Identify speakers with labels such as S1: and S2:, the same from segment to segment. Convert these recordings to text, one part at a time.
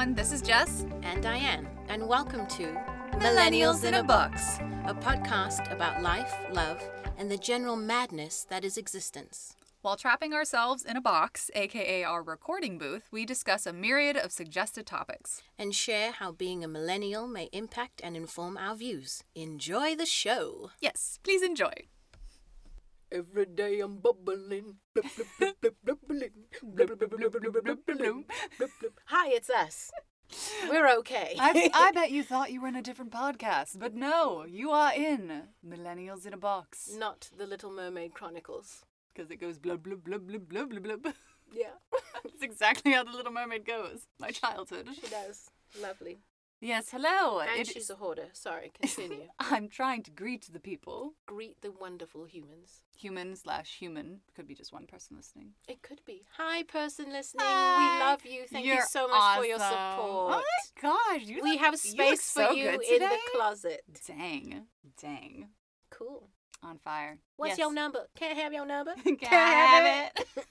S1: everyone. This is Jess.
S2: and Dianne, and welcome to
S1: Millennials in a Box.
S2: a podcast about life, love, and the general madness that is existence.
S1: While trapping ourselves in a box, aka our recording booth, we discuss a myriad of suggested topics.
S2: And share how being a millennial may impact and inform our views. Enjoy the show.
S1: Yes, please enjoy.
S2: Every day I'm bubbling. Hi, it's us. We're okay.
S1: I, I bet you thought you were in a different podcast, but no, you are in Millennials in a Box.
S2: Not the Little Mermaid Chronicles.
S1: Because it goes blub, blub, blub, blub, blub, blub, blub.
S2: Yeah.
S1: That's exactly how the Little Mermaid goes. My childhood.
S2: She does. Lovely.
S1: Yes, hello.
S2: And
S1: It-
S2: she's a hoarder. Sorry, continue.
S1: I'm trying to greet the people.
S2: Greet the wonderful humans.
S1: Human slash human. Could be just one person listening.
S2: It could be. Hi, person listening.
S1: Hi.
S2: We love you. Thank you
S1: You're
S2: so much for your support.
S1: Oh my gosh, you
S2: we
S1: look-
S2: have
S1: you
S2: space
S1: look
S2: for
S1: so
S2: you in the closet.
S1: Dang, dang,
S2: Cool.
S1: on fire.
S2: What's
S1: Yes.
S2: your number? Can't have your number?
S1: Can
S2: Can
S1: I
S2: I
S1: have it?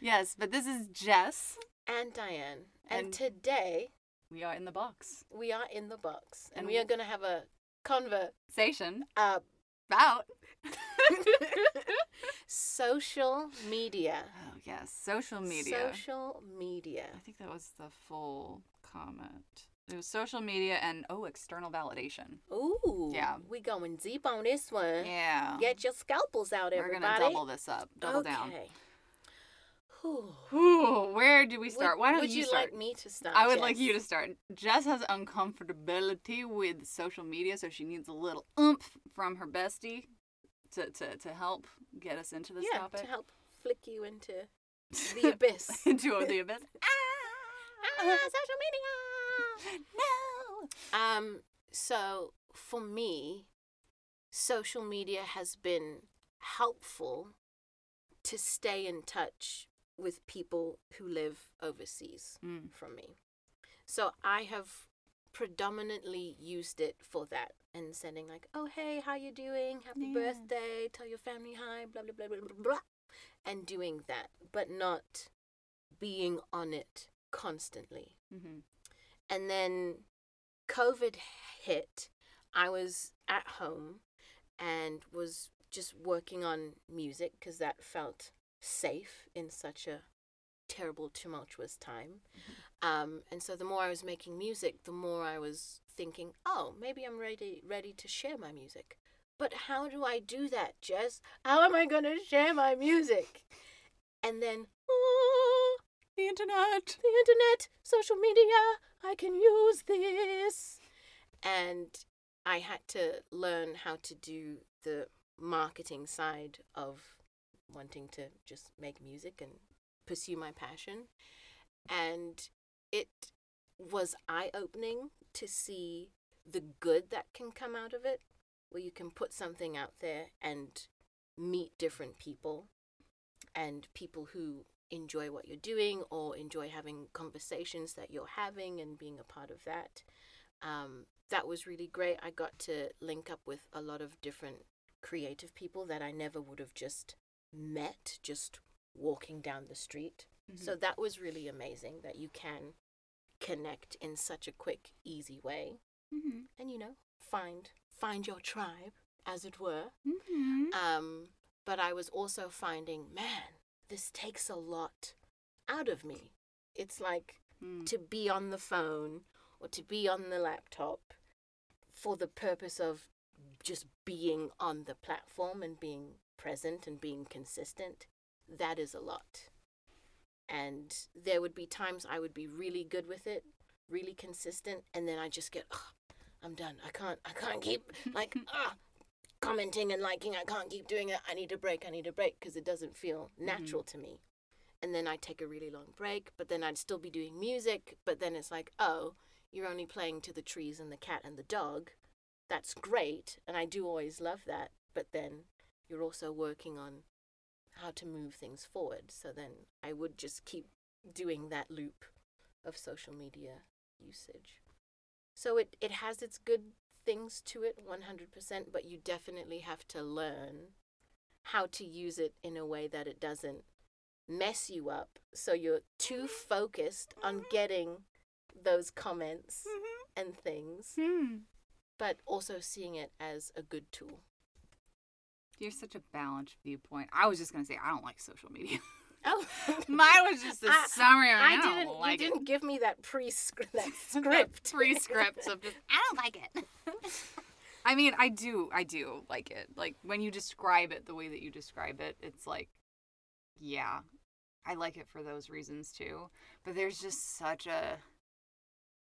S1: yes, but this is Jess.
S2: and Dianne. And,
S1: And-
S2: today
S1: We are in the box.
S2: we are in the box, and,
S1: And
S2: we are going to have a
S1: conversation
S2: uh,
S1: about.
S2: social media.
S1: Oh yes, social media.
S2: Social media.
S1: I think that was the full comment. It was social media and oh, external validation.
S2: Ooh.
S1: Yeah.
S2: We going deep on this one.
S1: Yeah.
S2: Get your scalpels out, everybody.
S1: We're gonna double this up, double
S2: okay.
S1: down.
S2: Whew.
S1: Ooh, where do we start?
S2: Would,
S1: Why don't
S2: would you,
S1: start?
S2: like me to start?
S1: I would like you to start. Jess has uncomfortability with social media, so she needs a little oomph from her bestie to, to, to help get us into this
S2: yeah,
S1: topic.
S2: to help flick you into the abyss.
S1: into the abyss.
S2: ah, ah, social media.
S1: no.
S2: Um. So for me, social media has been helpful to stay in touch with people who live overseas
S1: Mm.
S2: from me. So I have predominantly used it for that and sending like, "Oh hey, how you doing? Happy
S1: Yeah.
S2: birthday! Tell your family hi." Blah blah blah blah blah blah, and doing that, but not being on it constantly.
S1: hmm
S2: And then COVID hit. I was at home and was just working on music because that felt safe in such a terrible, tumultuous time. Um, and so the more I was making music, the more I was thinking, oh, maybe I'm ready ready to share my music. But how do I do that, Jess? How am I going to share my music? And then, oh,
S1: The internet.
S2: the internet, social media, I can use this. And I had to learn how to do the marketing side of wanting to just make music and pursue my passion. And it was eye opening to see the good that can come out of it, where you can put something out there and meet different people and people who enjoy what you're doing or enjoy having conversations that you're having and being a part of that. Um, that was really great. I got to link up with a lot of different creative people that I never would have just met just walking down the street. So that was really amazing that you can connect in such a quick, easy way
S1: hmm
S2: and you know, find find your tribe as it were.
S1: hmm
S2: Um, but I was also finding, man, this takes a lot out of me. It's like
S1: Mm.
S2: to be on the phone or to be on the laptop for the purpose of just being on the platform and being present and being consistent. That is a lot. And there would be times I would be really good with it, really consistent, and then I just get, "Ugh, I'm done. I can't, I can't keep like, ah, commenting and liking. I can't keep doing it. I need a break. I need a break because it doesn't feel natural to me. And then I'd take a really long break, but then I'd still be doing music. But then it's like, oh, you're only playing to the trees and the cat and the dog. That's great. And I do always love that. But then you're also working on how to move things forward. So then I would just keep doing that loop of social media usage. So it, it has its good things to it 100%, but you definitely have to learn how to use it in a way that it doesn't mess you up so you're too mm-hmm. focused on mm-hmm. getting those comments mm-hmm. and things,
S1: Hmm.
S2: but also seeing it as a good tool.
S1: You're such a balanced viewpoint. I was just gonna say I don't like social media.
S2: Oh,
S1: Mine was just a
S2: I-
S1: summary. I,
S2: I didn't.
S1: like
S2: you
S1: it.
S2: didn't give me that pre that
S1: That
S2: script.
S1: free script of just I don't like it. I mean, I do, I do like it. Like when you describe it the way that you describe it, it's like, yeah, I like it for those reasons too. But there's just such a,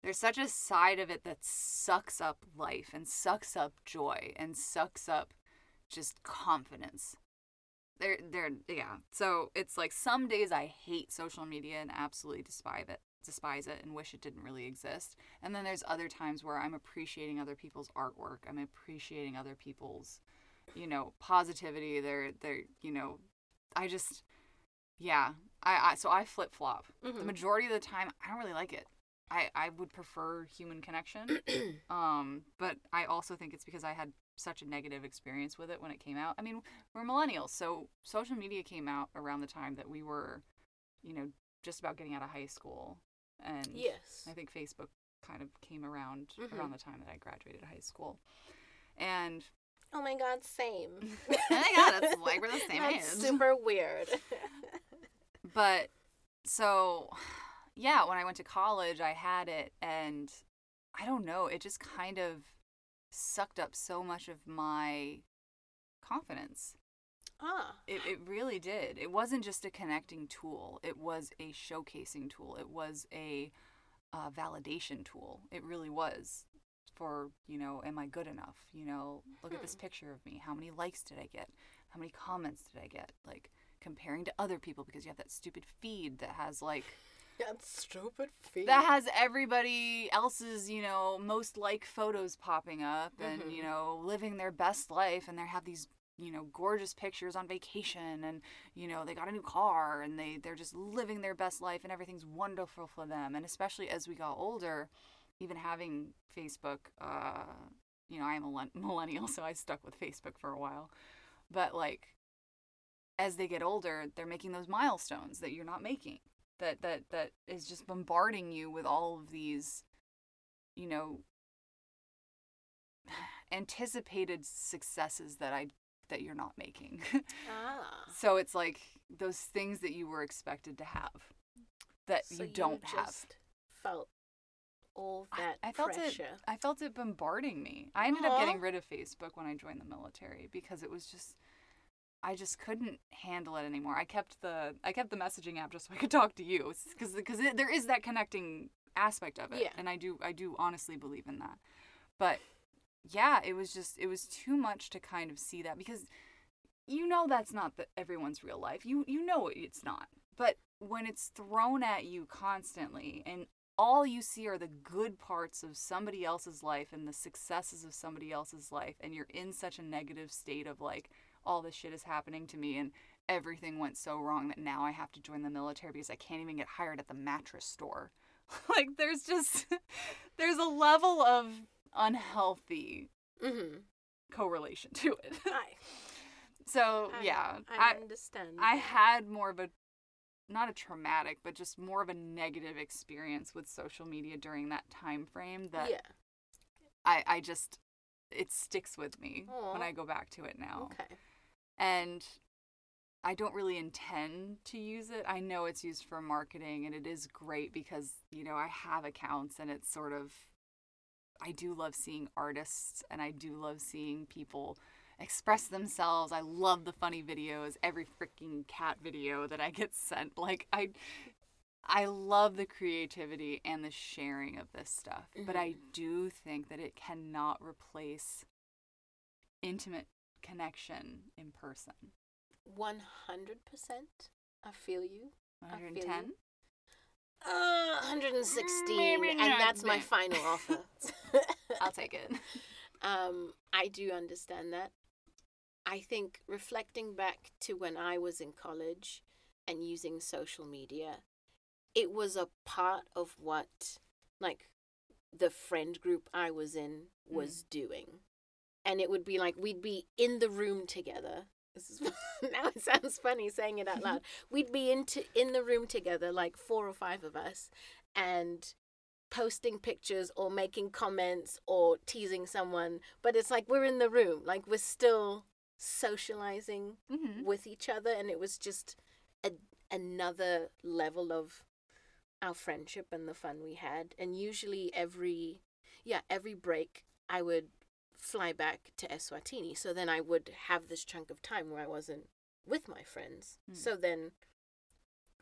S1: there's such a side of it that sucks up life and sucks up joy and sucks up just confidence. There, there, yeah. So it's like some days I hate social media and absolutely despise it, despise it, and wish it didn't really exist. And then there's other times where I'm appreciating other people's artwork. I'm appreciating other people's, you know, positivity. They're, they're, you know, I just, yeah. I, I so I flip flop. The
S2: Mhm.
S1: majority of the time, I don't really like it. I, I would prefer human connection. um, but I also think it's because I had such a negative experience with it when it came out. I mean, we're millennials, so social media came out around the time that we were, you know, just about getting out of high school. And
S2: yes.
S1: I think Facebook kind of came around
S2: Mhm.
S1: around the time that I graduated high school. And
S2: Oh my God, same.
S1: oh my God, that's like we're the same age.
S2: super weird.
S1: but so yeah when i went to college i had it and i don't know it just kind of sucked up so much of my confidence.
S2: Ah.
S1: it, it really did. It wasn't just a connecting tool. It was a showcasing tool. It was a uh, validation tool. It really was for you know am i good enough? You know look at this
S2: Hmm.
S1: picture of me. How many likes did i get? How many comments did i get? Like comparing to other people because you have that stupid feed that has like
S2: That's stupid feet.
S1: that has everybody else's you know most like photos popping up and
S2: Mhm.
S1: you know living their best life and they have these you know gorgeous pictures on vacation and you know they got a new car and they they're just living their best life and everything's wonderful for them and especially as we got older even having facebook uh you know i am a millennial so i stuck with facebook for a while but like as they get older they're making those milestones that you're not making that that that is just bombarding you with all of these you know anticipated successes that I that you're not making.
S2: ah.
S1: so it's like those things that you were expected to have that
S2: So
S1: you don't have.
S2: just Felt all
S1: I-
S2: that
S1: I felt
S2: pressure.
S1: it I felt it bombarding me. I ended up getting rid of Facebook when I joined the military because it was just I just couldn't handle it anymore. I kept the I kept the messaging app just so I could talk to you because because there is that connecting aspect of it,
S2: Yeah.
S1: and I do I do honestly believe in that. But yeah, it was just it was too much to kind of see that because you know that's not the, everyone's real life. You you know it's not. But when it's thrown at you constantly and all you see are the good parts of somebody else's life and the successes of somebody else's life and you're in such a negative state of like all this shit is happening to me and everything went so wrong that now I have to join the military because I can't even get hired at the mattress store. like there's just there's a level of unhealthy
S2: mm-hmm.
S1: correlation to it.
S2: I,
S1: so
S2: I,
S1: yeah,
S2: I, understand.
S1: I had more of a not a traumatic, but just more of a negative experience with social media during that time frame that
S2: yeah.
S1: I, I just it sticks with me when I go back to it now.
S2: Okay.
S1: And I don't really intend to use it. I know it's used for marketing and it is great because, you know, I have accounts and it's sort of I do love seeing artists and I do love seeing people express themselves. I love the funny videos, every freaking cat video that I get sent. Like I I love the creativity and the sharing of this stuff, but I mm-hmm. do think that it cannot replace intimate connection in person.
S2: One hundred percent. I feel you. I
S1: 110?
S2: Uh, 116,
S1: Maybe
S2: and that's my final offer.
S1: I'll take it.
S2: Um, I do understand that. I think reflecting back to when I was in college and using social media, it was a part of what, like, the friend group I was in was doing. And it would be like we'd be in the room together this is now it sounds funny saying it out loud. We'd be into in the room together, like four or five of us, and posting pictures or making comments or teasing someone. But it's like we're in the room, like we're still socializing
S1: Mm-hmm.
S2: with each other, and it was just a, another level of our friendship and the fun we had. And usually every yeah every break I would fly back to Eswatini. So then I would have this chunk of time where I wasn't with my friends.
S1: Mm.
S2: So then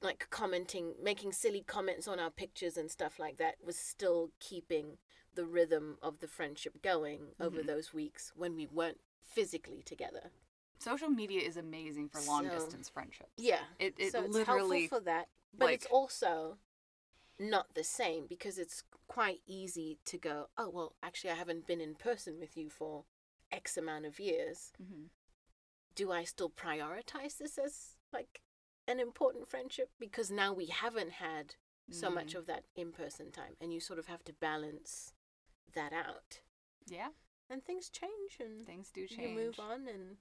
S2: like commenting, making silly comments on our pictures and stuff like that was still keeping the rhythm of the friendship going over
S1: Mhm.
S2: those weeks when we weren't physically together.
S1: Social media is amazing for long
S2: So-
S1: distance friendships.
S2: Yeah.
S1: It it
S2: so it's
S1: literally
S2: helpful for that, but it's also not the same because it's quite easy to go, oh well, actually I haven't been in person with you for X amount of years.
S1: Mhm.
S2: Do I still prioritize this as like an important friendship because now we haven't had so much
S1: Mm.
S2: of that in person time, and you sort of have to balance that out.
S1: yeah,
S2: And things change, and
S1: things do change.
S2: you move on and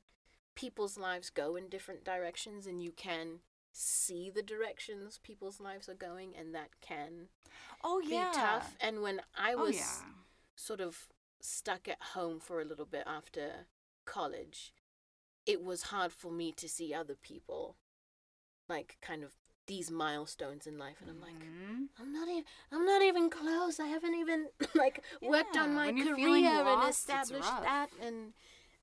S2: people's lives go in different directions and you can see the directions people's lives are going and that can
S1: Oh yeah
S2: be
S1: yeah,
S2: tough and when i
S1: Oh
S2: was
S1: yeah.
S2: sort of stuck at home for a little bit after college it was hard for me to see other people like kind of these milestones in life and i'm like
S1: Mhm.
S2: I'm not even I'm not even close. I haven't even like worked on my career
S1: feeling
S2: and established that and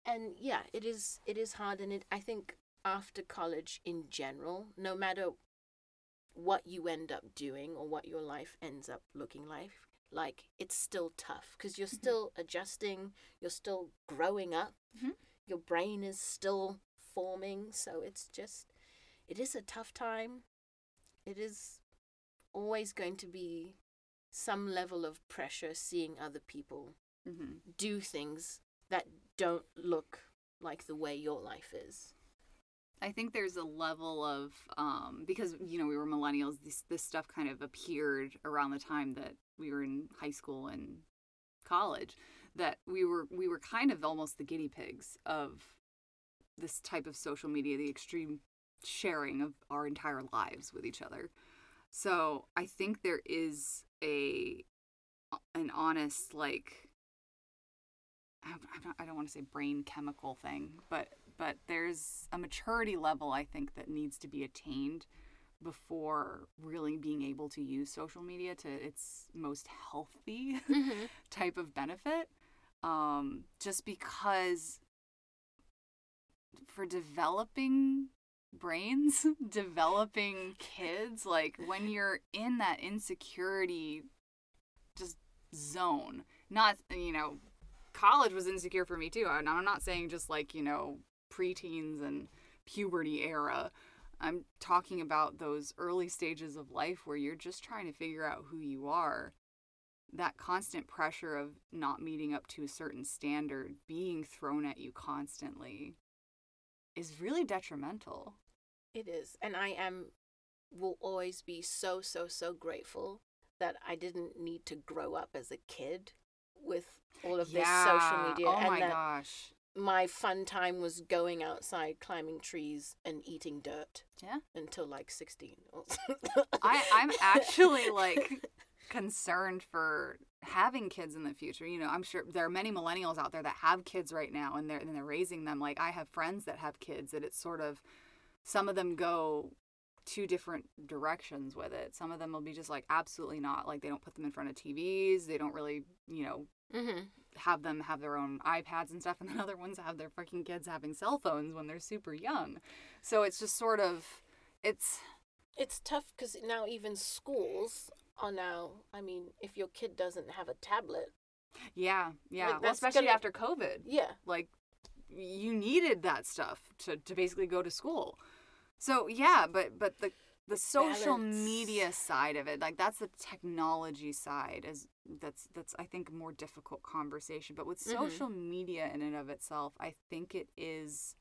S2: and yeah, it is it is hard and it I think after college in general, no matter what you end up doing or what your life ends up looking like, like it's still tough because you're
S1: Mhm.
S2: still adjusting, you're still growing up.
S1: Mhm.
S2: Your brain is still forming, so it's just it is a tough time. It is always going to be some level of pressure seeing other people
S1: Mhm.
S2: do things that don't look like the way your life is.
S1: I think there's a level of um, because you know we were millennials. This this stuff kind of appeared around the time that we were in high school and college. That we were we were kind of almost the guinea pigs of this type of social media, the extreme sharing of our entire lives with each other. So I think there is a an honest like I don't, I don't want to say brain chemical thing, but but there's a maturity level I think that needs to be attained before really being able to use social media to its most healthy
S2: Mm-hmm.
S1: type of benefit. Um, just because for developing brains, developing kids, like when you're in that insecurity just zone, not, you know, college was insecure for me too. And I'm not saying just like, you know, preteens and puberty era. I'm talking about those early stages of life where you're just trying to figure out who you are. That constant pressure of not meeting up to a certain standard being thrown at you constantly is really detrimental.
S2: It is. And I am will always be so so so grateful that I didn't need to grow up as a kid with all of this social media
S1: Oh
S2: and
S1: my
S2: that
S1: gosh.
S2: My fun time was going outside climbing trees and eating dirt
S1: Yeah.
S2: until like 16
S1: I, I'm actually like concerned for having kids in the future. You know, I'm sure there are many millennials out there that have kids right now and they're and they're raising them. Like I have friends that have kids that it's sort of some of them go two different directions with it. Some of them will be just like absolutely not. Like they don't put them in front of TVs. They don't really, you know,
S2: hmm
S1: have them have their own iPads and stuff, and then other ones have their fucking kids having cell phones when they're super young. So it's just sort of, it's
S2: It's tough because now even schools are now. I mean, if your kid doesn't have a tablet,
S1: yeah, yeah.
S2: Like,
S1: well, especially
S2: gonna-
S1: after COVID,
S2: yeah,
S1: like you needed that stuff to to basically go to school. So yeah, but but the the social
S2: balance.
S1: media side of it, like that's the technology side, is that's that's I think more difficult conversation. But with
S2: Mhm.
S1: social media in and of itself, I think it is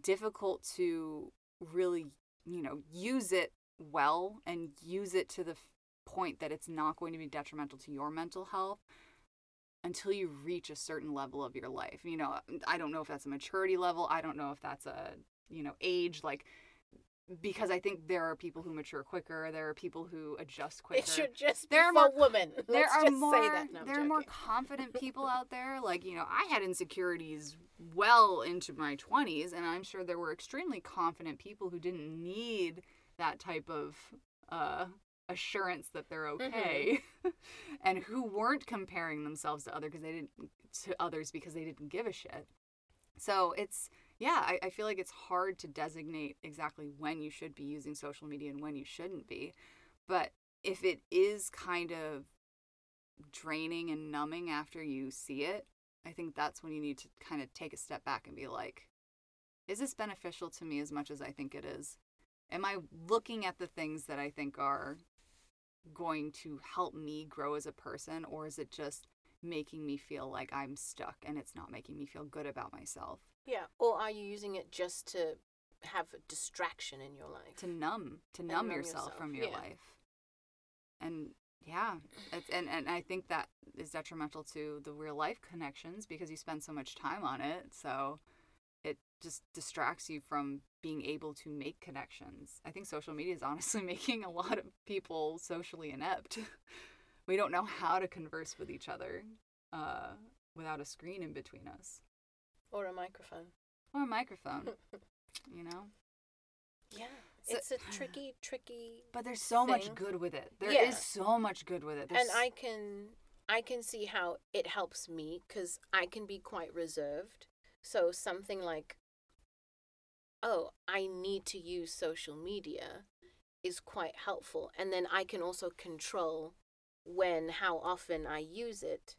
S1: difficult to really you know use it well and use it to the f- point that it's not going to be detrimental to your mental health until you reach a certain level of your life. You know, I don't know if that's a maturity level. I don't know if that's a, you know, age like because I think there are people who mature quicker. There are people who adjust quicker.
S2: It should just
S1: There
S2: be
S1: are more-
S2: women.
S1: there
S2: Let's
S1: are more
S2: say that. No,
S1: there are more confident people out there like you know i had insecurities well into my 20s and i'm sure there were extremely confident people who didn't need that type of uh assurance that they're okay and who weren't comparing themselves to other because they didn't to others because they didn't give a shit so it's yeah I, I feel like it's hard to designate exactly when you should be using social media and when you shouldn't be but if it is kind of draining and numbing after you see it, I think that's when you need to kind of take a step back and be like, is this beneficial to me as much as I think it is? Am I looking at the things that I think are going to help me grow as a person, or is it just making me feel like I'm stuck and it's not making me feel good about myself?
S2: Yeah. Or are you using it just to have a distraction in your life?
S1: To numb, to numb,
S2: numb
S1: yourself,
S2: yourself,
S1: from your
S2: yeah.
S1: life. And yeah, it's, and, and I think that is detrimental to the real life connections because you spend so much time on it. So it just distracts you from being able to make connections. I think social media is honestly making a lot of people socially inept. we don't know how to converse with each other uh, without a screen in between us
S2: Or a microphone?
S1: or a microphone, you know?
S2: Yeah.
S1: So-
S2: it's a tricky, tricky
S1: But there's so much good with it. There is
S2: Yeah.
S1: so much good with it. There's
S2: and I can I can see how it helps me because I can be quite reserved. So something like, oh, I need to use social media, is quite helpful, and then I can also control when how often I use it,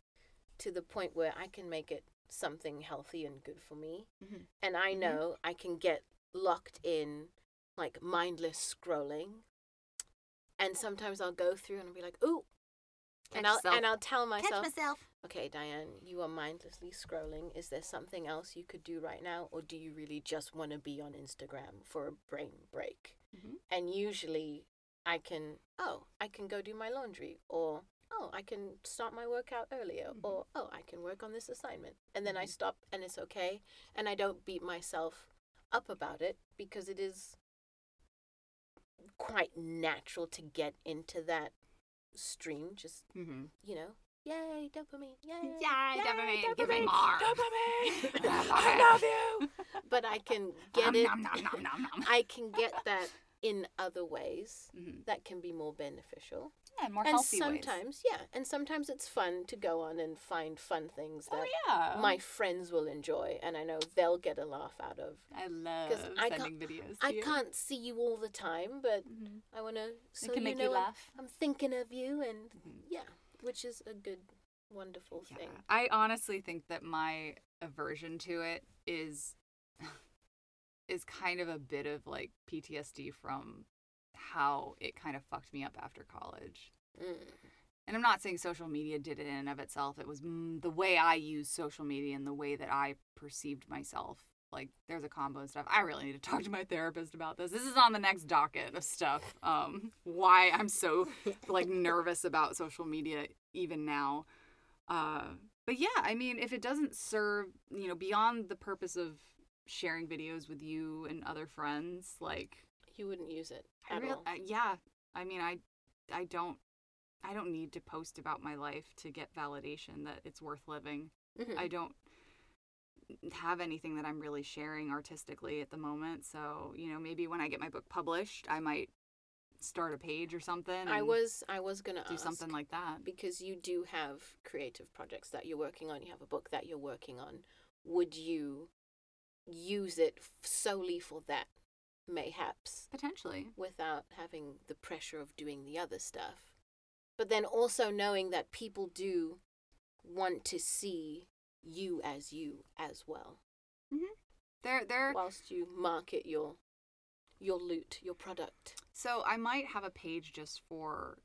S2: to the point where I can make it something healthy and good for me,
S1: Mhm.
S2: and I
S1: Mhm.
S2: know I can get locked in like mindless scrolling. And sometimes I'll go through and I'll be like, ooh, and I'll
S1: yourself.
S2: and I'll tell myself,
S1: myself.
S2: okay, Dianne, you are mindlessly scrolling. Is there something else you could do right now, or do you really just want to be on Instagram for a brain break?
S1: Mhm.
S2: And usually, I can, oh, I can go do my laundry, or oh, I can start my workout earlier,
S1: Mhm.
S2: or oh, I can work on this assignment, and then I
S1: Mhm.
S2: stop, and it's okay, and I don't beat myself up about it because it is quite natural to get into that stream just
S1: Mm-hmm.
S2: you know, yay, dopamine, yay,
S1: Yay, dopamine, give me more.
S2: dopamine,
S1: I love
S2: I love you. But I can get
S1: Nom,
S2: it,
S1: nom, nom, nom.
S2: I can get that in other ways
S1: Mhm.
S2: that can be more beneficial.
S1: Yeah, more
S2: and
S1: healthy ways.
S2: sometimes, yeah, and sometimes it's fun to go on and find fun things that
S1: Oh yeah.
S2: my friends will enjoy, and I know they'll get a laugh out of.
S1: I love
S2: I can't-
S1: sending videos.
S2: I
S1: you.
S2: can't see you all the time, but
S1: Mhm.
S2: I want to so
S1: it can
S2: you
S1: make
S2: know
S1: you
S2: I'm-
S1: laugh.
S2: I'm thinking of you, and
S1: Mhm.
S2: yeah, which is a good, wonderful
S1: Yeah.
S2: thing.
S1: I honestly think that my aversion to it is is kind of a bit of like PTSD from how it kind of fucked me up after college.
S2: Mm.
S1: And I'm not saying social media did it in and of itself. It was mm, the way I use social media and the way that I perceived myself. Like there's a combo and stuff. I really need to talk to my therapist about this. This is on the next docket of stuff. Um, why I'm so like nervous about social media even now. Uh, but yeah, I mean, if it doesn't serve, you know, beyond the purpose of sharing videos with you and other friends, like
S2: You wouldn't use it
S1: I
S2: at
S1: real,
S2: all.
S1: uh, yeah. I mean, I, I don't, I don't need to post about my life to get validation that it's worth living.
S2: Mhm.
S1: I don't have anything that I'm really sharing artistically at the moment. So you know, maybe when I get my book published, I might start a page or something.
S2: I was I was gonna
S1: do something like that.
S2: because you do have creative projects that you're working on. You have a book that you're working on. Would you use it solely for that, mayhaps,
S1: Potentially.
S2: without having the pressure of doing the other stuff? But then also knowing that people do want to see you as you as well, Hmm.
S1: There, there.
S2: whilst you market your your loot, your product.
S1: So I might have a page just for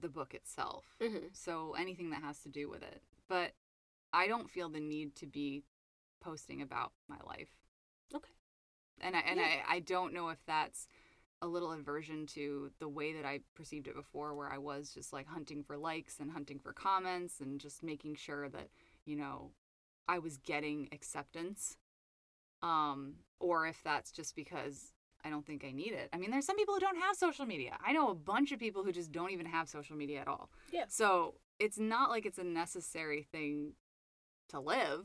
S1: the book itself.
S2: Mm-hmm.
S1: So anything that has to do with it. But I don't feel the need to be posting about my life.
S2: Okay.
S1: And I and
S2: Yeah.
S1: I, I don't know if that's a little aversion to the way that I perceived it before, where I was just like hunting for likes and hunting for comments and just making sure that, you know, I was getting acceptance. Um, or if that's just because I don't think I need it. I mean, there's some people who don't have social media. I know a bunch of people who just don't even have social media at all.
S2: Yeah.
S1: So it's not like it's a necessary thing to live.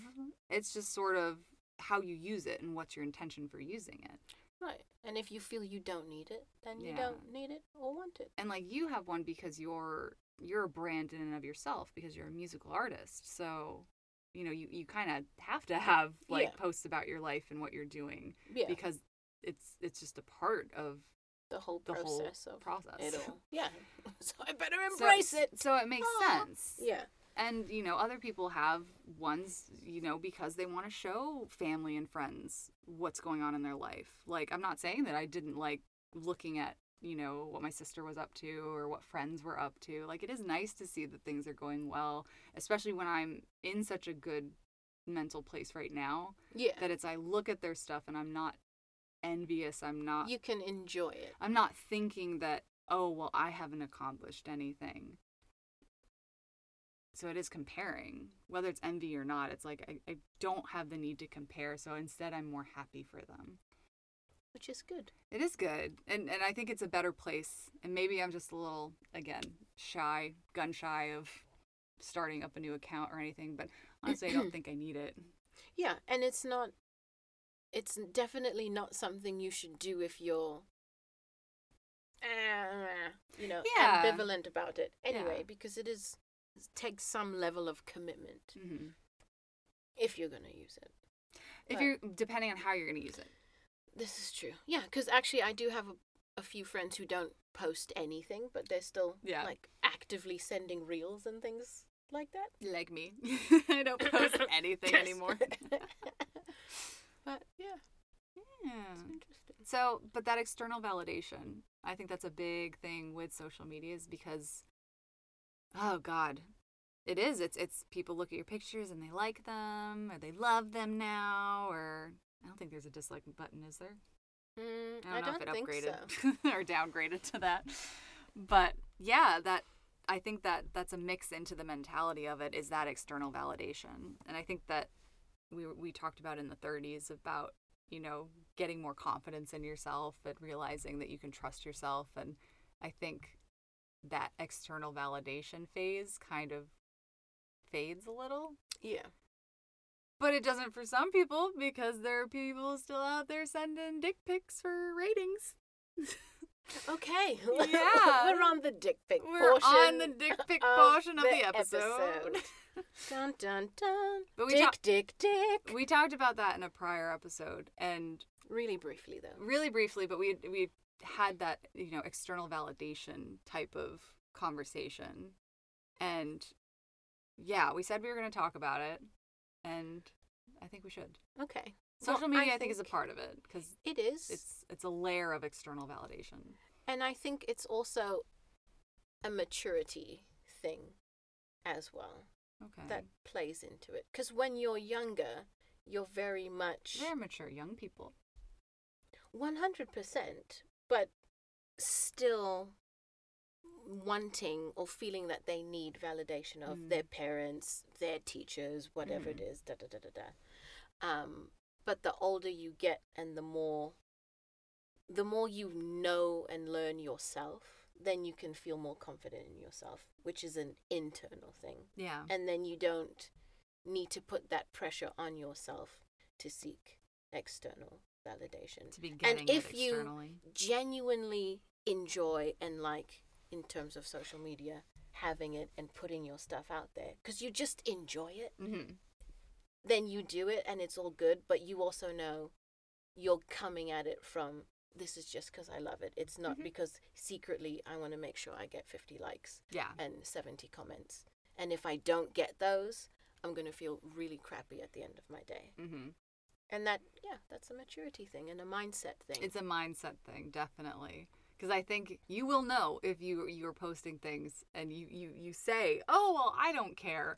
S1: It's just sort of how you use it and what's your intention for using it.
S2: Right. And if you feel you don't need it, then you
S1: Yeah.
S2: don't need it or want it.
S1: And like you have one because you're you're a brand in and of yourself because you're a musical artist. So, you know, you, you kind of have to have like
S2: Yeah.
S1: posts about your life and what you're doing
S2: Yeah.
S1: because it's it's just a part of
S2: the whole
S1: the whole
S2: process of
S1: process.
S2: it all. Yeah. so I better
S1: So-
S2: embrace it.
S1: So it makes
S2: Aw.
S1: sense.
S2: Yeah.
S1: And you know, other people have ones, you know, because they want to show family and friends what's going on in their life. Like I'm not saying that I didn't like looking at, you know, what my sister was up to or what friends were up to. Like it is nice to see that things are going well, especially when I'm in such a good mental place right now
S2: Yeah.
S1: that it's I look at their stuff and I'm not envious. I'm not
S2: you can enjoy it.
S1: I'm not thinking that, oh, well, I haven't accomplished anything. So it is comparing, whether it's envy or not. It's like I, I don't have the need to compare. So instead, I'm more happy for them.
S2: Which is good.
S1: It is good. And, and I think it's a better place. And maybe I'm just a little, again, shy, gun shy of starting up a new account or anything. But honestly, I don't think I need it.
S2: Yeah, and it's not it's definitely not something you should do if you're uh, you know,
S1: Yeah.
S2: ambivalent about it. Anyway,
S1: Yeah.
S2: because it is takes some level of commitment
S1: hmm
S2: if you're going to use it.
S1: If
S2: But-
S1: you're, depending on how you're going to use it.
S2: This is true. Yeah, because actually, I do have a, a few friends who don't post anything, but they're still
S1: Yeah.
S2: like actively sending reels and things like that.
S1: Like me. I don't post anything anymore.
S2: but yeah,
S1: Yeah.
S2: interesting.
S1: So, but that external validation, I think that's a big thing with social media is because oh god, it is. It's it's people look at your pictures and they like them or they love them now or I don't think there's a dislike button, is there?
S2: Mm,
S1: I don't know if it
S2: think
S1: upgraded
S2: so.
S1: or downgraded to that. But yeah, that I think that that's a mix into the mentality of it is that external validation. And I think that we we talked about in the 30s about, you know, getting more confidence in yourself and realizing that you can trust yourself and I think that external validation phase kind of fades a little.
S2: Yeah.
S1: But it doesn't for some people because there are people still out there sending dick pics for ratings.
S2: Okay.
S1: Yeah.
S2: We're on the dick pic
S1: We're
S2: portion.
S1: on the dick pic
S2: of
S1: portion of the,
S2: the
S1: episode.
S2: Dun dun dun.
S1: But we
S2: dick,
S1: talk-
S2: dick, dick.
S1: we talked about that in a prior episode and
S2: Really briefly though.
S1: really briefly, but we we had that, you know, external validation type of conversation. And yeah, we said we were going to talk about it and I think we should.
S2: Okay.
S1: Social
S2: Well,
S1: media I think, is a part of it cuz
S2: It is.
S1: it's it's a layer of external validation.
S2: And I think it's also a maturity thing as well
S1: Okay.
S2: that plays into it. Because when you're younger, you're very much
S1: They're mature young people.
S2: 100%, but still wanting or feeling that they need validation of
S1: Mm.
S2: their parents, their teachers, whatever it is, da da da da da. Um, but the older you get and the more the more you know and learn yourself, then you can feel more confident in yourself, which is an internal thing.
S1: Yeah.
S2: And then you don't need to put that pressure on yourself to seek external validation
S1: To be getting
S2: if
S1: it
S2: you- genuinely enjoy and like in terms of social media having it and putting your stuff out there because you just enjoy it
S1: Mhm.
S2: then you do it and it's all good but you also know you're coming at it from this is just because i love it it's not
S1: Mhm.
S2: because secretly i want to make sure i get 50 likes
S1: Yeah.
S2: and 70 comments and if i don't get those i'm going to feel really crappy at the end of my day
S1: Mhm.
S2: And that yeah that's a maturity thing and a mindset thing
S1: It's a mindset thing, definitely. Because I think you will know if you you're posting things and you you you say, "Oh well, I don't care,"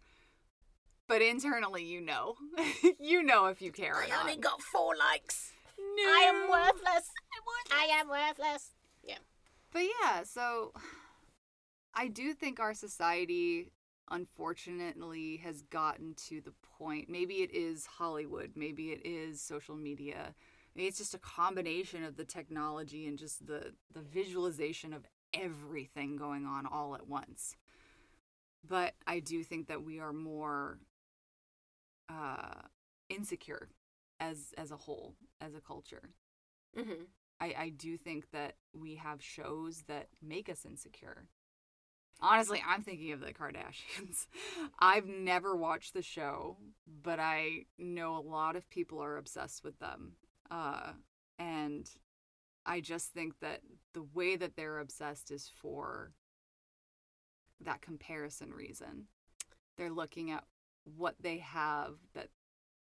S1: but internally you know, you know if you care or
S2: i only got four likes
S1: No.
S2: I am worthless. I am worthless. Yeah.
S1: But yeah, so I do think our society unfortunately has gotten to the point maybe it is Hollywood, maybe it is social media. Maybe it's just a combination of the technology and just the the visualization of everything going on all at once. But I do think that we are more uh insecure as as a whole, as a culture.
S2: Mm-hmm.
S1: I, I do think that we have shows that make us insecure. Honestly, I'm thinking of the Kardashians. I've never watched the show, but I know a lot of people are obsessed with them. Uh, and I just think that the way that they're obsessed is for that comparison reason. They're looking at what they have that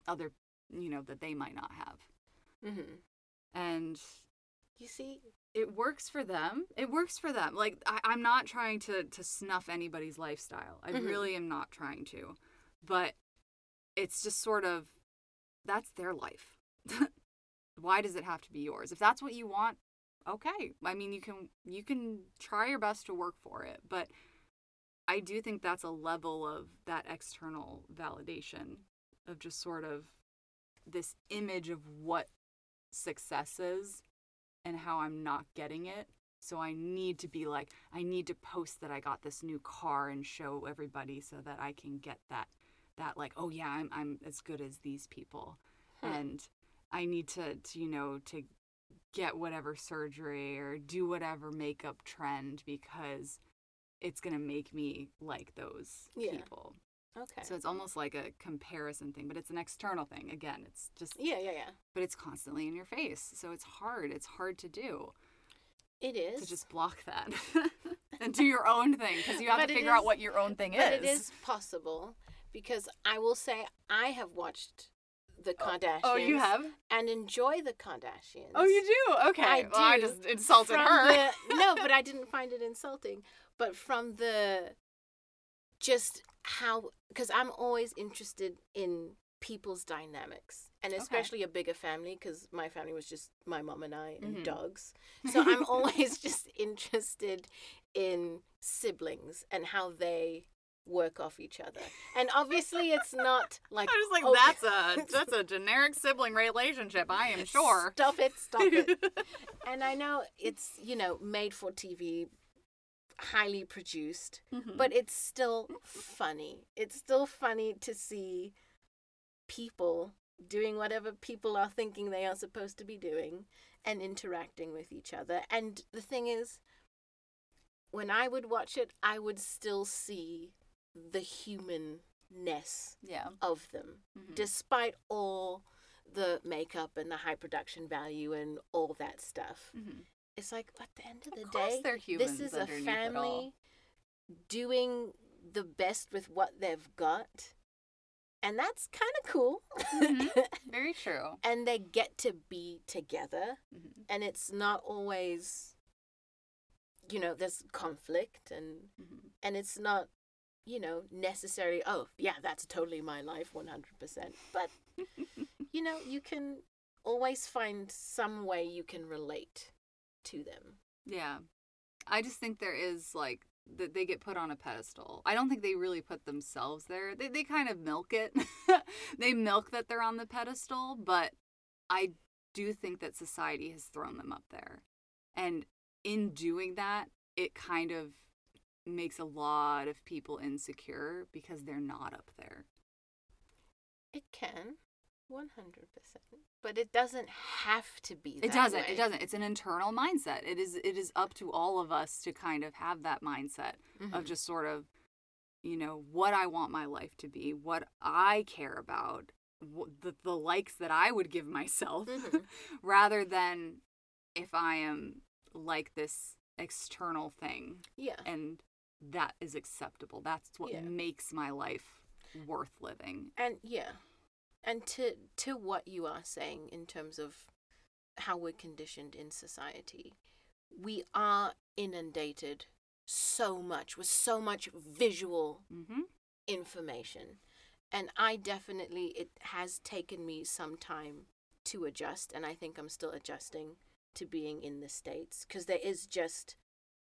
S1: other, you know, that they might not have.
S2: Mm-hmm.
S1: And
S2: You see,
S1: it works for them. It works for them. Like I, I'm not trying to to snuff anybody's lifestyle. I
S2: Mhm.
S1: really am not trying to. But it's just sort of that's their life. Why does it have to be yours? If that's what you want, okay. I mean, you can you can try your best to work for it, but I do think that's a level of that external validation of just sort of this image of what success is and how I'm not getting it. So I need to be like, I need to post that I got this new car and show everybody so that I can get that that like, oh yeah, I'm I'm as good as these people.
S2: Hmm.
S1: And I need to, to you know, to get whatever surgery or do whatever makeup trend because it's to make me like those
S2: Yeah.
S1: people.
S2: Okay.
S1: So it's almost like a comparison thing, but it's an external thing. Again, it's just
S2: yeah, yeah, yeah.
S1: but it's constantly in your face. So it's hard. It's hard to do
S2: It is.
S1: to just block that and do your own thing because you have
S2: But
S1: to figure out what your own thing is.
S2: but
S1: is.
S2: it is possible because I will say I have watched the oh, oh, Kardashians.
S1: Oh, you have?
S2: and enjoy the Kardashians.
S1: Oh, you do? Okay.
S2: I
S1: well, I just insulted
S2: From
S1: her.
S2: the- no, but I didn't find it insulting. But from the just how because I'm always interested in people's dynamics and
S1: Okay.
S2: especially a bigger family because my family was just my mom and I and
S1: Mhm.
S2: dogs. So I'm always just interested in siblings and how they work off each other. And obviously it's not like
S1: I was like,
S2: oh,
S1: that's a that's a generic sibling relationship. I am sure.
S2: Stop it, stop it. and I know it's, you know, made for TV, highly produced,
S1: Mhm.
S2: but it's still funny. It's still funny to see people doing whatever people are thinking they are supposed to be doing and interacting with each other. And the thing is, when I would watch it, I would still see the humanness
S1: yeah.
S2: of them
S1: Mhm.
S2: despite all the makeup and the high production value and all that stuff.
S1: Mhm.
S2: It's like at the end of the
S1: Of
S2: day,
S1: they're humans
S2: this is a
S1: underneath it all.
S2: family doing the best with what they've got. And that's kind of cool.
S1: Mhm. Very true.
S2: and they get to be together.
S1: Mhm.
S2: And it's not always, you know, there's conflict and
S1: Mhm.
S2: and it's not you know necessarily oh yeah that's totally my life 100% but you know you can always find some way you can relate to them
S1: Yeah. I just think there is like that they get put on a pedestal. I don't think they really put themselves there. They they kind of milk it. they milk that they're on the pedestal, but I do think that society has thrown them up there. And in doing that, it kind of makes a lot of people insecure because they're not up there.
S2: it can 100% but it doesn't have to be
S1: It doesn't.
S2: way.
S1: It doesn't. It's an internal mindset. It is it is up to all of us to kind of have that mindset of
S2: Mhm.
S1: just sort of you know what I want my life to be, what I care about, the the likes that I would give myself
S2: Mhm.
S1: rather than if I am like this external thing
S2: yeah
S1: and that is acceptable. That's what
S2: Yeah.
S1: makes my life worth living.
S2: and yeah and to to what you are saying in terms of how we're conditioned in society we are inundated so much with so much visual
S1: Mhm.
S2: information and i definitely it has taken me some time to adjust and i think i'm still adjusting to being in the states because there is just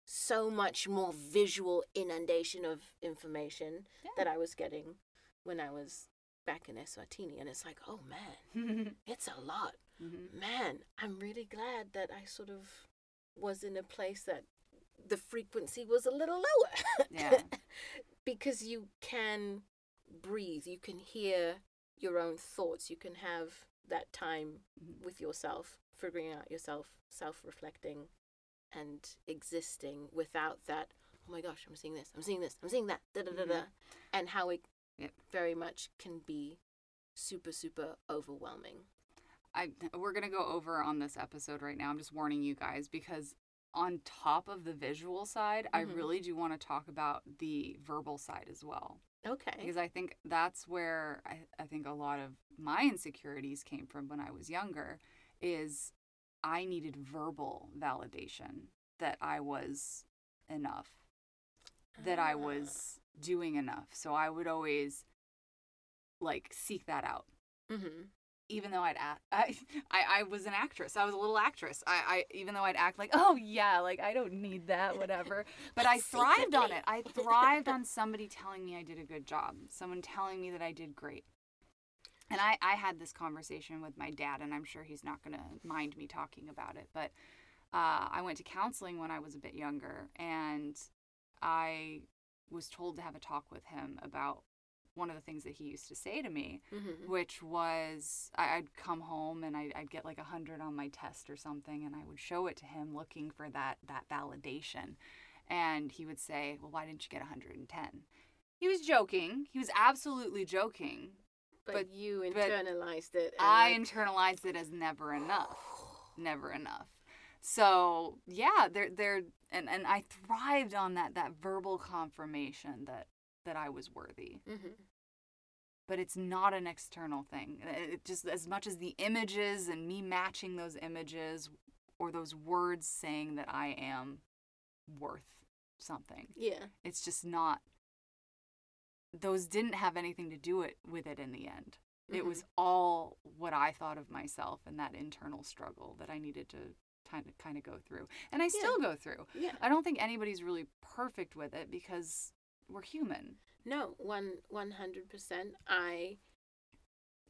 S2: so much more visual inundation of information
S1: Yeah.
S2: that I was getting when I was back in Eswatini. And it's like, oh man, it's a lot.
S1: Mhm.
S2: Man, I'm really glad that I sort of was in a place that the frequency was a little lower.
S1: Yeah.
S2: because you can breathe, you can hear your own thoughts, you can have that time
S1: Mhm.
S2: with yourself, figuring out yourself, self reflecting, and existing without that. Oh my gosh, I'm seeing this, I'm seeing this, I'm seeing that, da da da da, and how it
S1: Yep.
S2: very much can be super super overwhelming.
S1: I we're gonna go over on this episode right now. I'm just warning you guys because on top of the visual side, I
S2: Mhm.
S1: really do want to talk about the verbal side as well.
S2: Okay.
S1: Because I think that's where I, I think a lot of my insecurities came from when I was younger is I needed verbal validation that I was enough, that I
S2: Ah.
S1: was doing enough. So I would always like seek that out
S2: Mm-hmm.
S1: even though I'd act, I, I, I was an actress. I was a little actress. I, I, even though I'd act like, oh yeah, like I don't need that, whatever. But I thrived on it. I thrived on somebody telling me I did a good job. Someone telling me that I did great. And I, I had this conversation with my dad, and I'm sure he's not gonna mind me talking about it. But uh, I went to counseling when I was a bit younger, and I was told to have a talk with him about one of the things that he used to say to me
S2: Mm-hmm.
S1: which was I- I'd come home and I'd, I'd get like a hundred on my test or something, and I would show it to him looking for that that validation, and he would say, "Well, why didn't you get 110?" He was joking. He was absolutely joking.
S2: But,
S1: but-
S2: you
S1: but
S2: internalized it.
S1: I
S2: like-
S1: internalized it as never enough, never enough. So yeah, there there and and I thrived on that that verbal confirmation that that I was worthy
S2: Mhm.
S1: but it's not an external thing. It just as much as the images and me matching those images or those words saying that I am worth something.
S2: Yeah.
S1: It's just not those didn't have anything to do it with it in the end. It
S2: Mhm.
S1: was all what I thought of myself and that internal struggle that I needed to kind of kind of go through. And I still go through.
S2: Yeah.
S1: I don't think anybody's really perfect with it because we're human.
S2: No, one one hundred percent. I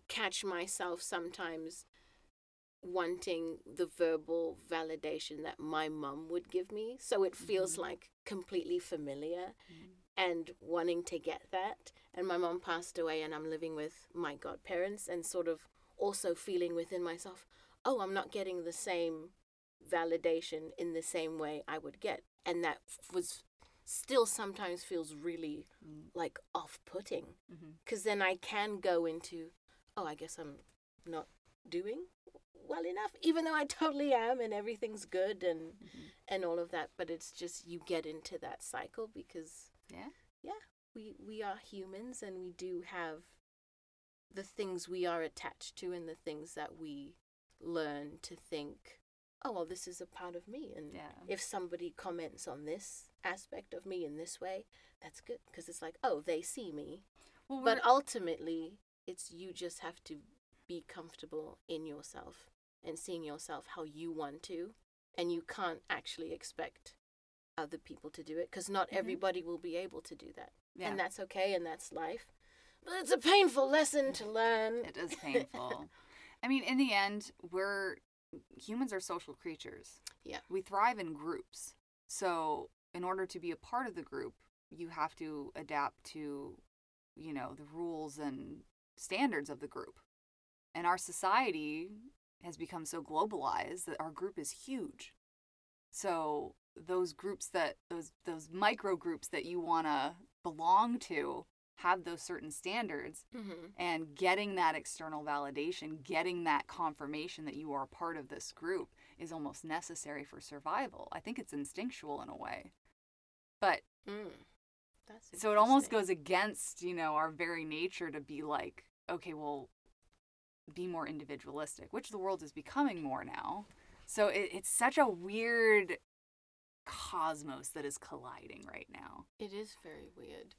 S2: catch myself sometimes wanting the verbal validation that my mum would give me, so it feels
S1: Mhm.
S2: like completely familiar, and wanting to get that. And my mum passed away, and I'm living with my godparents, and sort of also feeling within myself, oh, I'm not getting the same validation in the same way I would get, and that was still sometimes feels really
S1: Mm,
S2: like off-putting
S1: mhm.
S2: because then I can go into, oh, I guess I'm not doing well enough, even though I totally am and everything's good and
S1: Mhm.
S2: and all of that. But it's just you get into that cycle because
S1: Yeah.
S2: yeah, we we are humans and we do have the things we are attached to and the things that we learn to think, oh well, this is a part of me and
S1: Yeah.
S2: if somebody comments on this aspect of me in this way, that's good because it's like, oh, they see me.
S1: Well,
S2: But ultimately, it's you just have to be comfortable in yourself and seeing yourself how you want to, and you can't actually expect other people to do it because not
S1: Mhm.
S2: everybody will be able to do that,
S1: yeah.
S2: and that's okay and that's life. But it's a painful lesson to learn.
S1: It is painful. I mean, in the end, we're humans are social creatures.
S2: Yeah.
S1: We thrive in groups. So, in order to be a part of the group, you have to adapt to, you know, the rules and standards of the group. And our society has become so globalized that our group is huge. So, those groups that those those micro groups that you want to belong to have those certain standards
S2: hmm
S1: and getting that external validation, getting that confirmation that you are part of this group is almost necessary for survival. I think it's instinctual in a way. But
S2: Mm. That's
S1: so it almost goes against, you know, our very nature to be like, okay, well, be more individualistic, which the world is becoming more now. So it, it's such a weird cosmos that is colliding right now.
S2: It is very weird.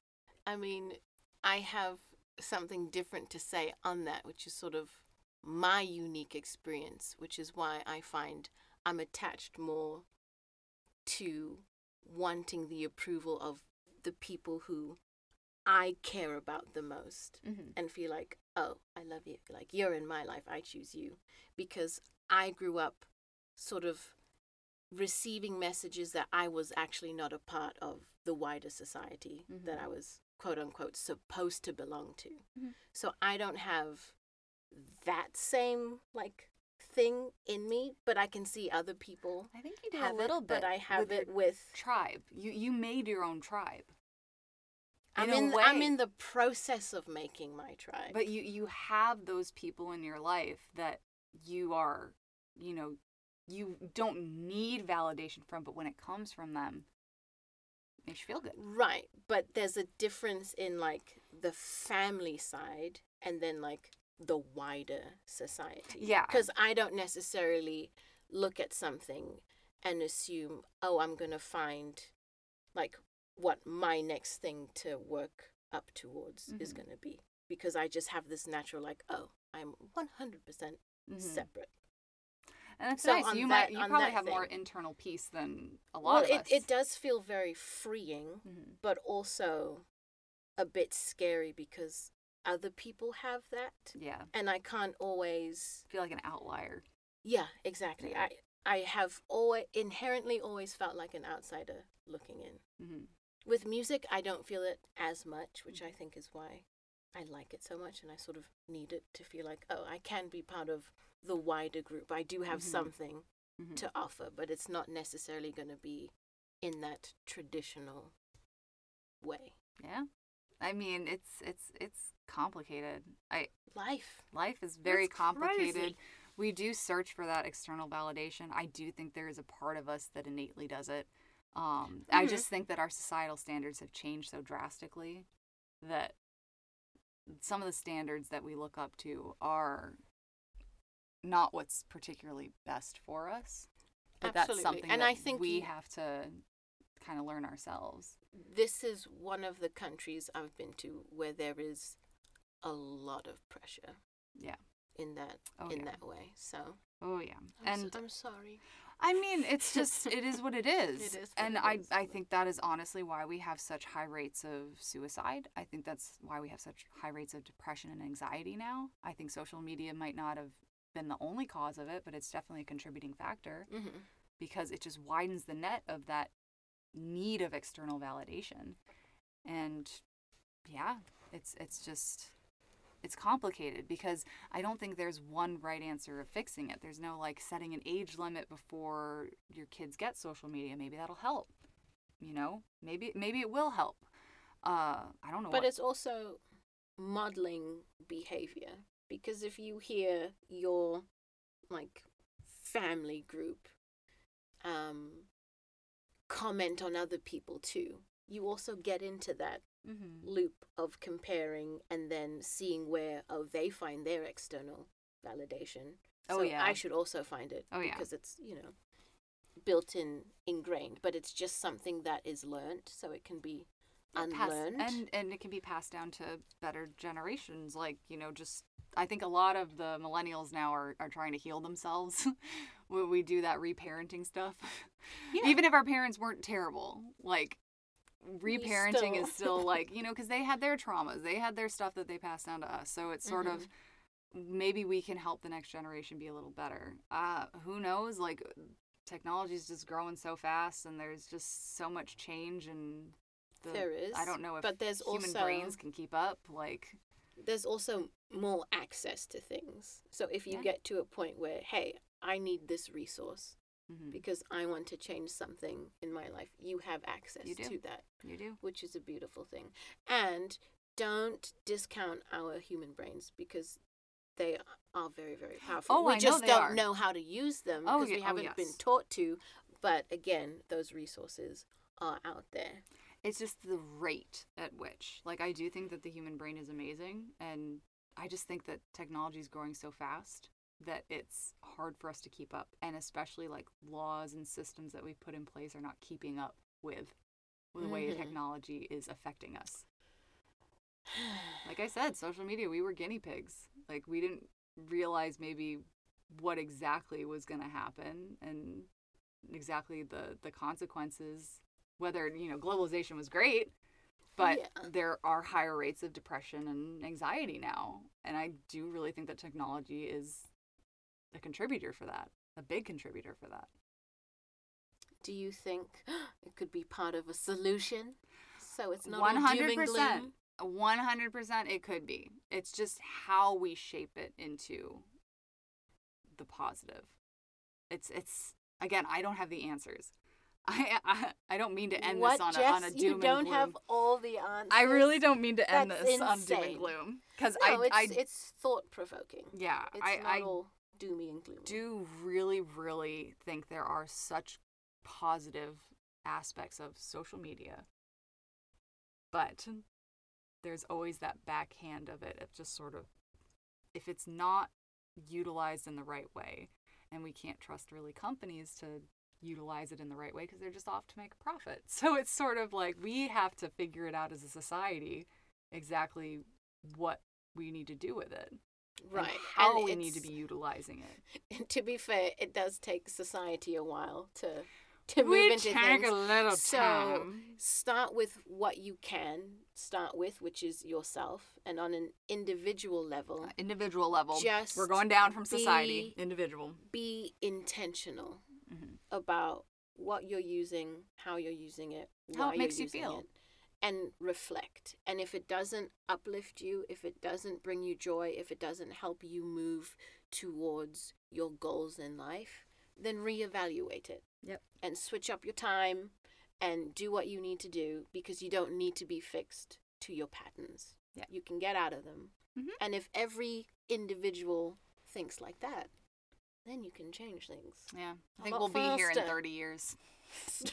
S2: I mean, I have something different to say on that, which is sort of my unique experience, which is why I find I'm attached more to wanting the approval of the people who I care about the most
S1: Mm-hmm.
S2: and feel like, oh, I love you. Like, you're in my life. I choose you. Because I grew up sort of receiving messages that I was actually not a part of the wider society that
S1: Mhm.
S2: I was, quote unquote, supposed to belong to.
S1: Mhm.
S2: So I don't have that same, like, thing in me, but I can see other people
S1: I think you do
S2: have
S1: a little
S2: it,
S1: bit.
S2: but I have
S1: with
S2: it with.
S1: tribe. You you made your own tribe.
S2: I'm
S1: in a
S2: in. I'm in the process of making my tribe.
S1: But you you have those people in your life that you are, you know, you don't need validation from, but when it comes from them, makes you feel good.
S2: Right, but there's a difference in like the family side and then like the wider society.
S1: Yeah.
S2: Because I don't necessarily look at something and assume, oh, I'm going to find like what my next thing to work up towards is
S1: Mhm.
S2: going to be. Because I just have this natural, like, oh, I'm 100%
S1: Mhm.
S2: separate.
S1: And it's
S2: So
S1: nice. You
S2: that-
S1: might you probably have more internal peace than a
S2: Well,
S1: lot of
S2: it,
S1: us.
S2: it does feel very freeing.
S1: Mhm.
S2: but also a bit scary because other people have that
S1: Yeah.
S2: and I can't always
S1: feel like an outlier.
S2: yeah exactly
S1: Yeah.
S2: I I have always inherently always felt like an outsider looking in
S1: hmm
S2: with music I don't feel it as much which
S1: Mm-hmm.
S2: I think is why I like it so much and I sort of need it to feel like oh I can be part of the wider group I do have
S1: Mhm.
S2: something
S1: hmm
S2: to offer but it's not necessarily going to be in that traditional way
S1: Yeah. I mean, it's it's it's complicated. I
S2: life
S1: life is very
S2: It's
S1: complicated.
S2: crazy.
S1: We do search for that external validation. I do think there is a part of us that innately does it. Um, I
S2: Mhm.
S1: just think that our societal standards have changed so drastically that some of the standards that we look up to are not what's particularly best for us. But that's something
S2: And
S1: that
S2: I think
S1: we
S2: you-
S1: have to kind of learn ourselves.
S2: this is one of the countries I've been to where there is a lot of pressure
S1: Yeah.
S2: in that
S1: Oh,
S2: in
S1: yeah.
S2: that way. So
S1: Oh yeah.
S2: I'm,
S1: and
S2: I'm sorry.
S1: I mean, it's just it is what it is.
S2: It is
S1: and
S2: it
S1: I
S2: is,
S1: I think that is honestly why we have such high rates of suicide. I think that's why we have such high rates of depression and anxiety now. I think social media might not have been the only cause of it, but it's definitely a contributing factor
S2: hmm
S1: because it just widens the net of that need of external validation. And yeah, it's it's just it's complicated because I don't think there's one right answer of fixing it. There's no like setting an age limit before your kids get social media. Maybe that'll help. You know, maybe maybe it will help. Uh, I don't know.
S2: But
S1: what,
S2: it's also modeling behavior because if you hear your like family group um comment on other people too, you also get into that
S1: Mhm.
S2: loop of comparing and then seeing where oh they find their external validation.
S1: Oh,
S2: so
S1: yeah.
S2: I should also find it
S1: Oh, yeah.
S2: because it's you know built in ingrained, but it's just something that is learned, so it can be
S1: Yeah, pass-
S2: unlearned.
S1: and and it can be passed down to better generations like you know just i think a lot of the millennials now are, are trying to heal themselves when we do that reparenting stuff
S2: Yeah.
S1: even if our parents weren't terrible like reparenting
S2: still-
S1: is still like you know because they had their traumas they had their stuff that they passed down to us so it's sort of
S2: Mm-hmm.
S1: maybe we can help the next generation be a little better uh who knows like technology is just growing so fast and there's just so much change and the,
S2: There is,
S1: I don't know if
S2: but there's
S1: human
S2: also-
S1: brains can keep up. Like,
S2: there's also more access to things. So if you
S1: Yeah.
S2: get to a point where, hey, I need this resource
S1: mhm,
S2: because I want to change something in my life, you have access
S1: You
S2: to that,
S1: you do.
S2: which is a beautiful thing. And don't discount our human brains because they are very, very powerful.
S1: Oh,
S2: we
S1: I know
S2: just
S1: they
S2: don't
S1: are.
S2: know how to use them
S1: Oh,
S2: because
S1: ye-
S2: we
S1: oh,
S2: haven't been
S1: yes.
S2: taught to. But again, those resources are out there.
S1: It's just the rate at which, like, I do think that the human brain is amazing, and I just think that technology is growing so fast that it's hard for us to keep up, and especially like laws and systems that we put in place are not keeping up with the way
S2: Mhm.
S1: technology is affecting us. like I said, social media, we were guinea pigs. Like we didn't realize maybe what exactly was going to happen and exactly the the consequences whether you know globalization was great, Oh, but
S2: Yeah.
S1: there are higher rates of depression and anxiety now, and I do really think that technology is a contributor for that, a big contributor for that.
S2: Do you think it could be part of a solution? So it's not
S1: One
S2: all doom
S1: hundred
S2: and
S1: percent. One hundred percent, it could be. It's just how we shape it into the positive. It's it's again. I don't have the answers. I I, I don't mean to end
S2: what,
S1: this on
S2: Jess?
S1: a on a doom
S2: you don't
S1: and gloom.
S2: have all the answers.
S1: I really don't mean to end
S2: That's
S1: this on doom and
S2: insane.
S1: gloom because
S2: No,
S1: I
S2: it's
S1: I
S2: it's thought provoking.
S1: yeah
S2: It's
S1: I
S2: not
S1: I
S2: all doomy and gloomy.
S1: do really really think there are such positive aspects of social media, but there's always that backhand of it of just sort of if it's not utilized in the right way and we can't trust really companies to utilize it in the right way because they're just off to make a profit so it's sort of like we have to figure it out as a society exactly what we need to do with it and
S2: right.
S1: how
S2: and
S1: we need to be utilizing it
S2: to be fair, it does take society a while to to move
S1: we
S2: into
S1: take
S2: things.
S1: a little
S2: So
S1: time
S2: start with what you can start with, which is yourself, and on an individual level, uh,
S1: individual level
S2: Just
S1: we're going down from society
S2: be-
S1: individual
S2: be intentional. About what you're using, how you're using it,
S1: How it makes you feel.
S2: it, and reflect. And if it doesn't uplift you, if it doesn't bring you joy, if it doesn't help you move towards your goals in life, then reevaluate it.
S1: Yep.
S2: And switch up your time and do what you need to do because you don't need to be fixed to your patterns.
S1: Yeah.
S2: You can get out of them.
S1: Mhm.
S2: And if every individual thinks like that, then you can change things.
S1: yeah. I think we'll be here in
S2: uh,
S1: 30 years.
S2: So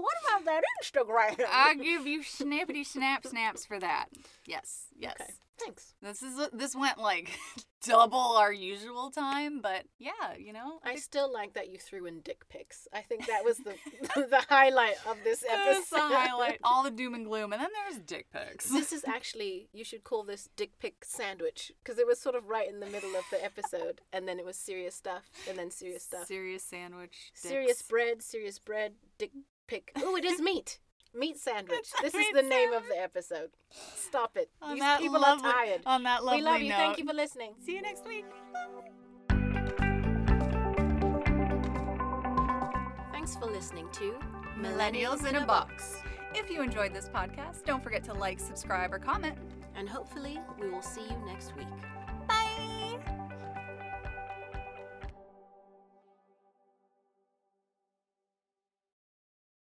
S2: what about that Instagram?
S1: i give you snappity snap snaps for that. Yes yes.
S2: Okay, thanks.
S1: this is this went like double our usual time but yeah you know
S2: I
S1: think
S2: still like that you threw in dick pics. I think that was the the highlight of this episode.
S1: That's the highlight all the doom and gloom and then there's dick pics
S2: This is actually you should call this dick pic sandwich because it was sort of right in the middle of the episode, and then it was serious stuff, and then serious stuff.
S1: serious sandwich
S2: Serious bread, serious bread, dick pic. Oh, it is meat. Meat sandwich. This is the name of the episode. Stop it.
S1: on
S2: These
S1: that
S2: people
S1: lovely,
S2: are tired.
S1: on that lovely
S2: We love you.
S1: note
S2: Thank you for listening.
S1: see you next week
S2: Thanks for listening to
S1: millennials in a box if you enjoyed this podcast don't forget to like subscribe or comment
S2: And hopefully, we will see you next week.